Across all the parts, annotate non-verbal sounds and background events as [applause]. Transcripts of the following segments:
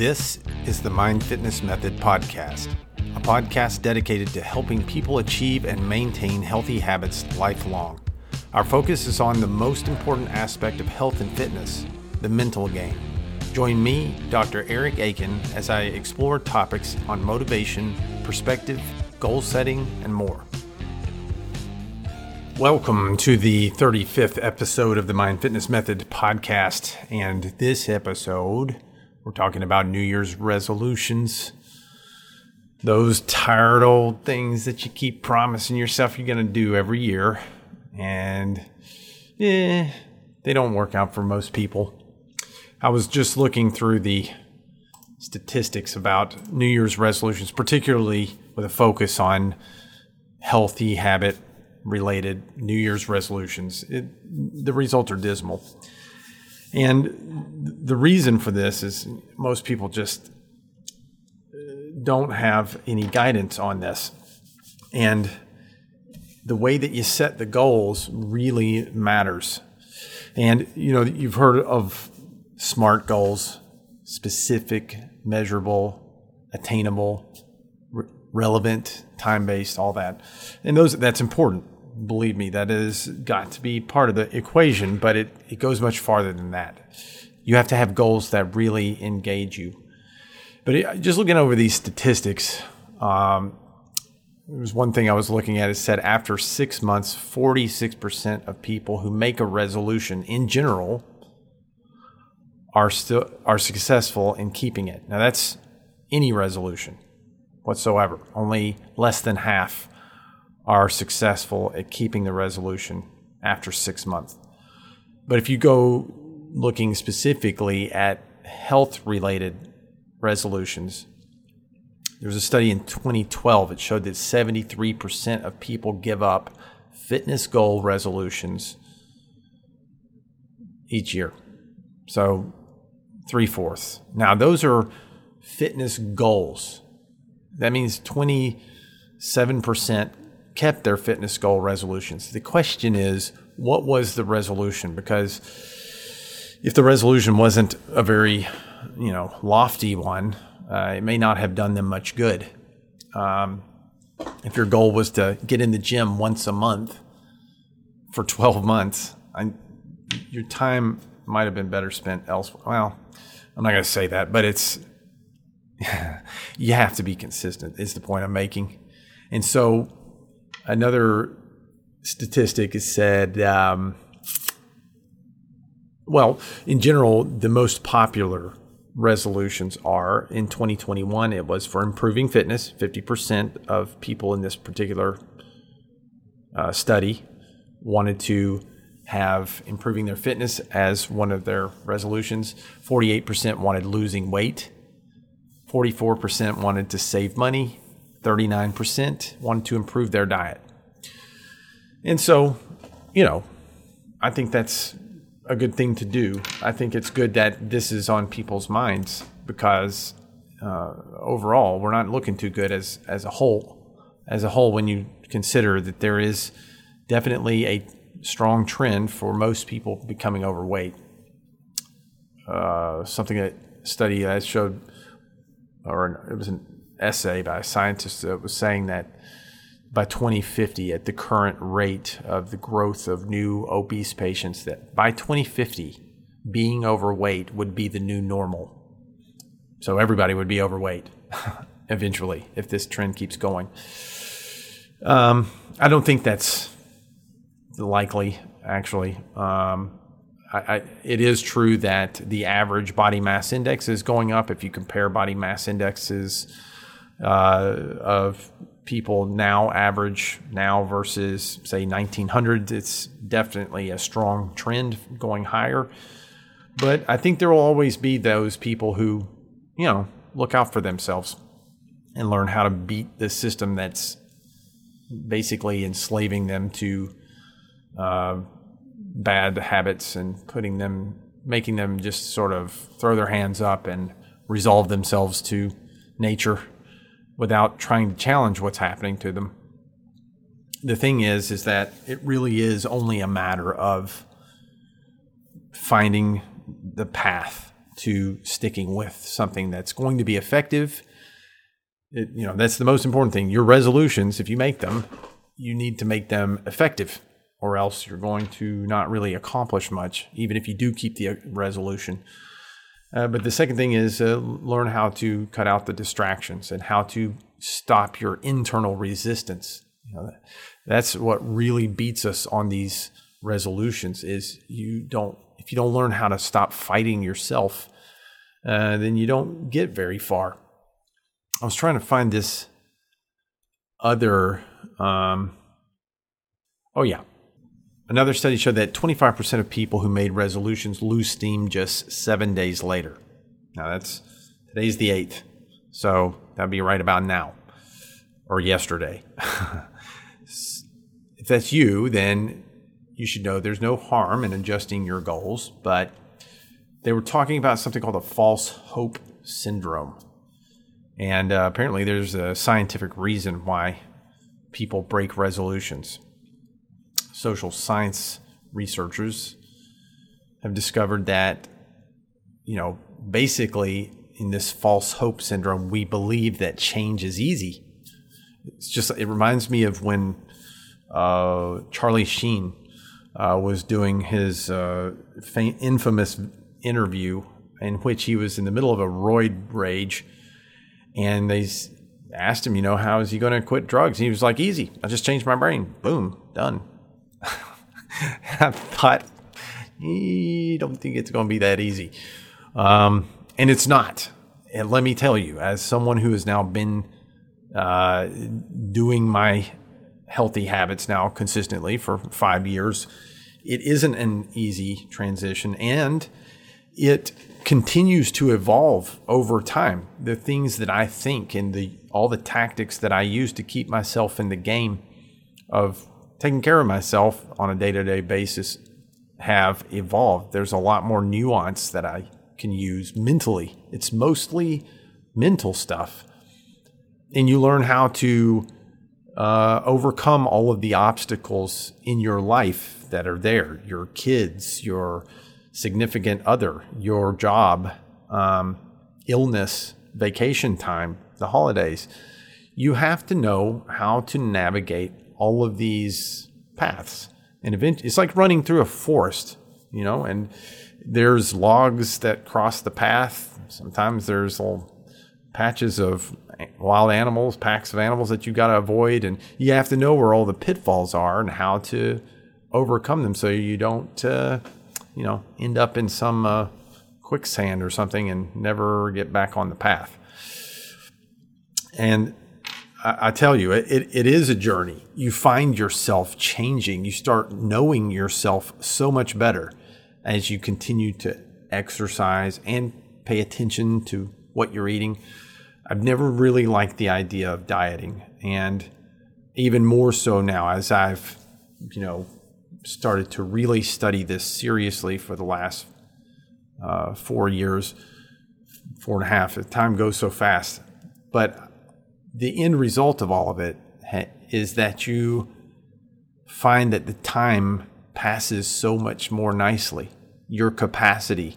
This is the Mind Fitness Method Podcast, a podcast dedicated to helping people achieve and maintain healthy habits lifelong. Our focus is on the most important aspect of health and fitness the mental game. Join me, Dr. Eric Akin, as I explore topics on motivation, perspective, goal setting, and more. Welcome to the 35th episode of the Mind Fitness Method podcast. And this episode, we're talking about New Year's resolutions. Those tired old things that you keep promising yourself you're going to do every year. And eh, they don't work out for most people. I was just looking through the statistics about New Year's resolutions, particularly with a focus on healthy habit related New Year's resolutions. It, the results are dismal. And the reason for this is most people just uh, don't have any guidance on this. And the way that you set the goals really matters. And you know, you've heard of SMART goals, specific, measurable, attainable, re- relevant, time-based, all that. And those that's important believe me, that has got to be part of the equation, but it, it goes much farther than that. You have to have goals that really engage you. But it, just looking over these statistics, um, there was one thing I was looking at. It said after six months, 46% of people who make a resolution in general are still are successful in keeping it. Now that's any resolution whatsoever. Only less than half are successful at keeping the resolution after six months. But if you go looking specifically at health related resolutions, there was a study in 2012 that showed that 73% of people give up fitness goal resolutions each year. So three fourths. Now, those are fitness goals. That means 27% kept their fitness goal resolutions. The question is, what was the resolution? Because if the resolution wasn't a very, you know, lofty one, uh, it may not have done them much good. Um, if your goal was to get in the gym once a month for 12 months, I, your time might have been better spent elsewhere. Well, I'm not going to say that, but it's [laughs] you have to be consistent. Is the point I'm making, and so another statistic is said, um, well, in general, the most popular resolutions are in 2021, it was for improving fitness. 50% of people in this particular uh, study wanted to have improving their fitness as one of their resolutions. 48% wanted losing weight. 44% wanted to save money. 39% wanted to improve their diet. And so, you know, I think that's a good thing to do. I think it's good that this is on people's minds because uh, overall, we're not looking too good as, as a whole. As a whole, when you consider that there is definitely a strong trend for most people becoming overweight. Uh, something that study that showed, or it was an essay by a scientist that was saying that by 2050, at the current rate of the growth of new obese patients, that by 2050, being overweight would be the new normal. So everybody would be overweight [laughs] eventually if this trend keeps going. Um, I don't think that's likely, actually. Um, I, I, it is true that the average body mass index is going up. If you compare body mass indexes uh, of people now average now versus say 1900 it's definitely a strong trend going higher. But i think there will always be those people who you know look out for themselves and learn how to beat the system that's basically enslaving them to uh, bad habits and putting them making them just sort of throw their hands up and resolve themselves to nature without trying to challenge what's happening to them. The thing is, is that it really is only a matter of finding the path to sticking with something that's going to be effective. It, you know, that's the most important thing. Your resolutions, if you make them, you need to make them effective, or else you're going to not really accomplish much, even if you do keep the uh, resolution. Uh, but the second thing is uh, learn how to cut out the distractions and how to stop your internal resistance. You know, that's what really beats us on these resolutions is you don't if you don't learn how to stop fighting yourself, uh, then you don't get very far. I was trying to find this other. Um, oh yeah, Another study showed that 25% of people who made resolutions lose steam just seven days later. Now that's today's the 8th. So that'd be right about now or yesterday. [laughs] if that's you, then you should know there's no harm in adjusting your goals, but they were talking about something called a false hope syndrome. And uh, apparently, there's a scientific reason why people break resolutions social science researchers have discovered that, you know, basically in this false hope syndrome, we believe that change is easy. It's just, it reminds me of when uh, Charlie Sheen uh, was doing his uh, infamous interview in which he was in the middle of a roid rage and they asked him, you know, how is he going to quit drugs? And he was like, easy. I just changed my brain. Boom, done. [laughs] I thought, I don't think it's going to be that easy. Um, and it's not. And let me tell you, as someone who has now been uh, doing my healthy habits now consistently for five years, it isn't an easy transition. And it continues to evolve over time. The things that I think and the all the tactics that I use to keep myself in the game of taking care of myself on a day to day basis have evolved. There's a lot more nuance that I can use mentally. It's mostly mental stuff. And you learn how to uh, overcome all of the obstacles in your life that are there your kids, your significant other, your job, um, illness, vacation time, the holidays. You have to know how to navigate all of these paths. And eventually, it's like running through a forest, you know, and there's logs that cross the path. Sometimes there's little patches of wild animals, packs of animals that you've got to avoid. And you have to know where all the pitfalls are and how to overcome them so you don't, uh, you know, end up in some uh, quicksand or something and never get back on the path. And I, I tell you, it, it is a journey. You find yourself changing. You start knowing yourself so much better as you continue to exercise and pay attention to what you're eating. I've never really liked the idea of dieting, and even more so now as I've, you know, started to really study this seriously for the last uh, four years, four and a half. Time goes so fast, but the end result of all of it is that you find that the time passes so much more nicely. Your capacity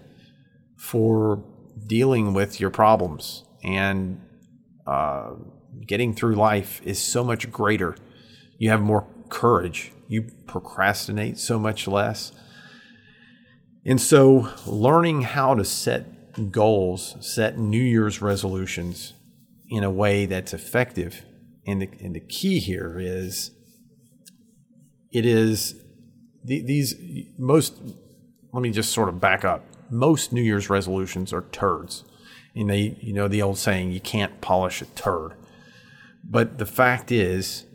for dealing with your problems and uh, getting through life is so much greater. You have more courage. You procrastinate so much less. And so, learning how to set goals, set New Year's resolutions, in a way that's effective. And the, and the key here is it is the, these most, let me just sort of back up. Most New Year's resolutions are turds. And they, you know, the old saying, you can't polish a turd. But the fact is,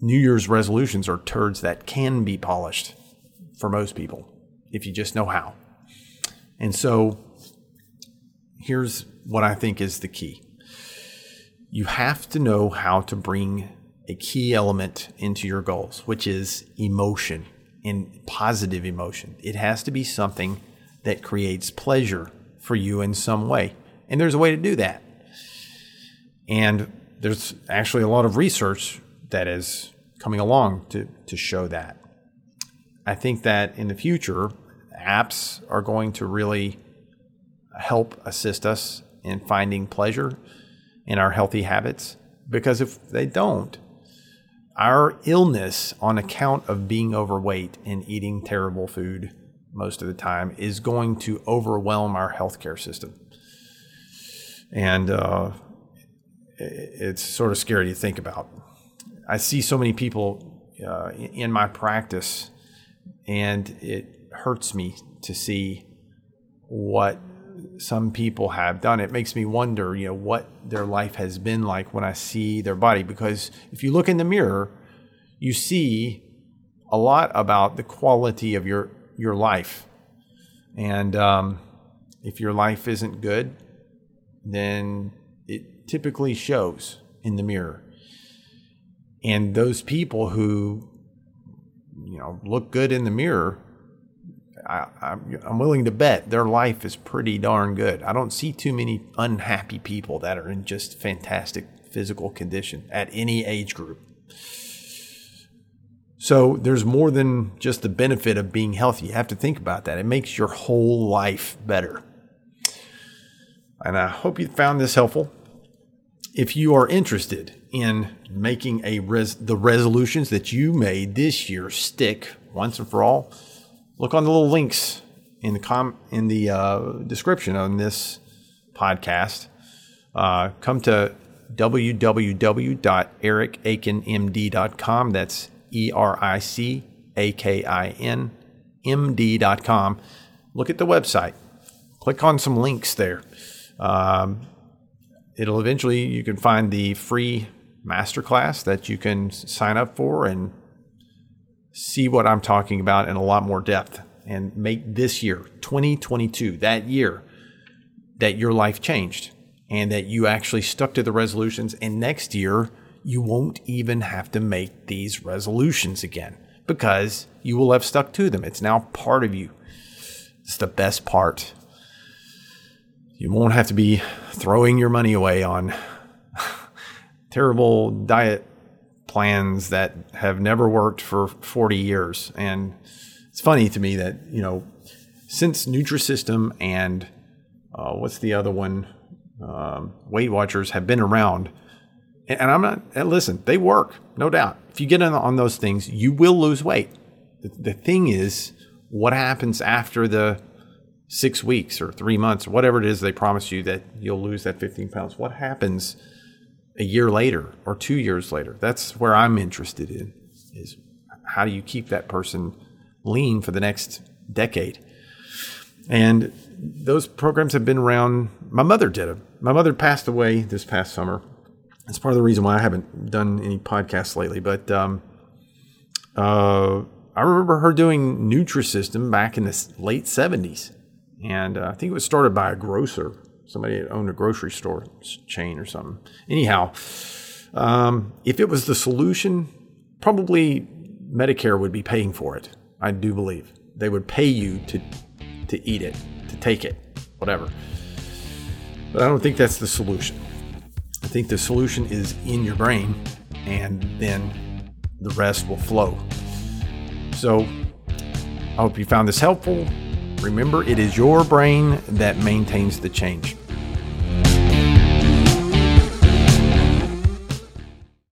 New Year's resolutions are turds that can be polished for most people if you just know how. And so here's what I think is the key you have to know how to bring a key element into your goals, which is emotion and positive emotion. It has to be something that creates pleasure for you in some way. And there's a way to do that. And there's actually a lot of research that is coming along to, to show that. I think that in the future, apps are going to really help assist us in finding pleasure in our healthy habits. Because if they don't, our illness on account of being overweight and eating terrible food most of the time is going to overwhelm our healthcare system. And uh, it's sort of scary to think about. I see so many people uh, in my practice, and it hurts me to see what some people have done. It makes me wonder, you know, what their life has been like when I see their body. Because if you look in the mirror, you see a lot about the quality of your your life, and um, if your life isn't good, then it typically shows in the mirror. And those people who, you know, look good in the mirror I, am willing to bet their life is pretty darn good. I don't see too many unhappy people that are in just fantastic physical condition at any age group. So there's more than just the benefit of being healthy. You have to think about that. It makes your whole life better. And I hope you found this helpful. If you are interested in making a res- the resolutions that you made this year stick once and for all, look on the little links in the com in the uh, description on this podcast. Uh, come to www.ericakinmd.com. That's E R I C A K I N M D.com. Look at the website. Click on some links there. Um, it'll eventually, you can find the free masterclass that you can sign up for and see what I'm talking about in a lot more depth and make this year, 2022, that year, that your life changed and that you actually stuck to the resolutions. And next year, you won't even have to make these resolutions again because you will have stuck to them. It's now part of you. It's the best part. You won't have to be throwing your money away on [laughs] terrible diet plans that have never worked for 40 years. And it's funny to me that, you know, since Nutrisystem and uh, what's the other one? Um, Weight Watchers have been around. And, and I'm not, and listen, they work, no doubt. If you get on, on those things, you will lose weight. The, the thing is, what happens after the six weeks or three months, or whatever it is they promise you that you'll lose that 15 pounds? What happens? A year later or two years later. That's where I'm interested in is how do you keep that person lean for the next decade? And those programs have been around. My mother did them. My mother passed away this past summer. That's part of the reason why I haven't done any podcasts lately. But um, uh, I remember her doing Nutrisystem back in the late 70s. And uh, I think it was started by a grocer somebody owned a grocery store chain or something. Anyhow, um, if it was the solution, probably Medicare would be paying for it. I do believe they would pay you to to eat it, to take it, whatever. But I don't think that's the solution. I think the solution is in your brain, and then the rest will flow. So I hope you found this helpful. Remember, it is your brain that maintains the change.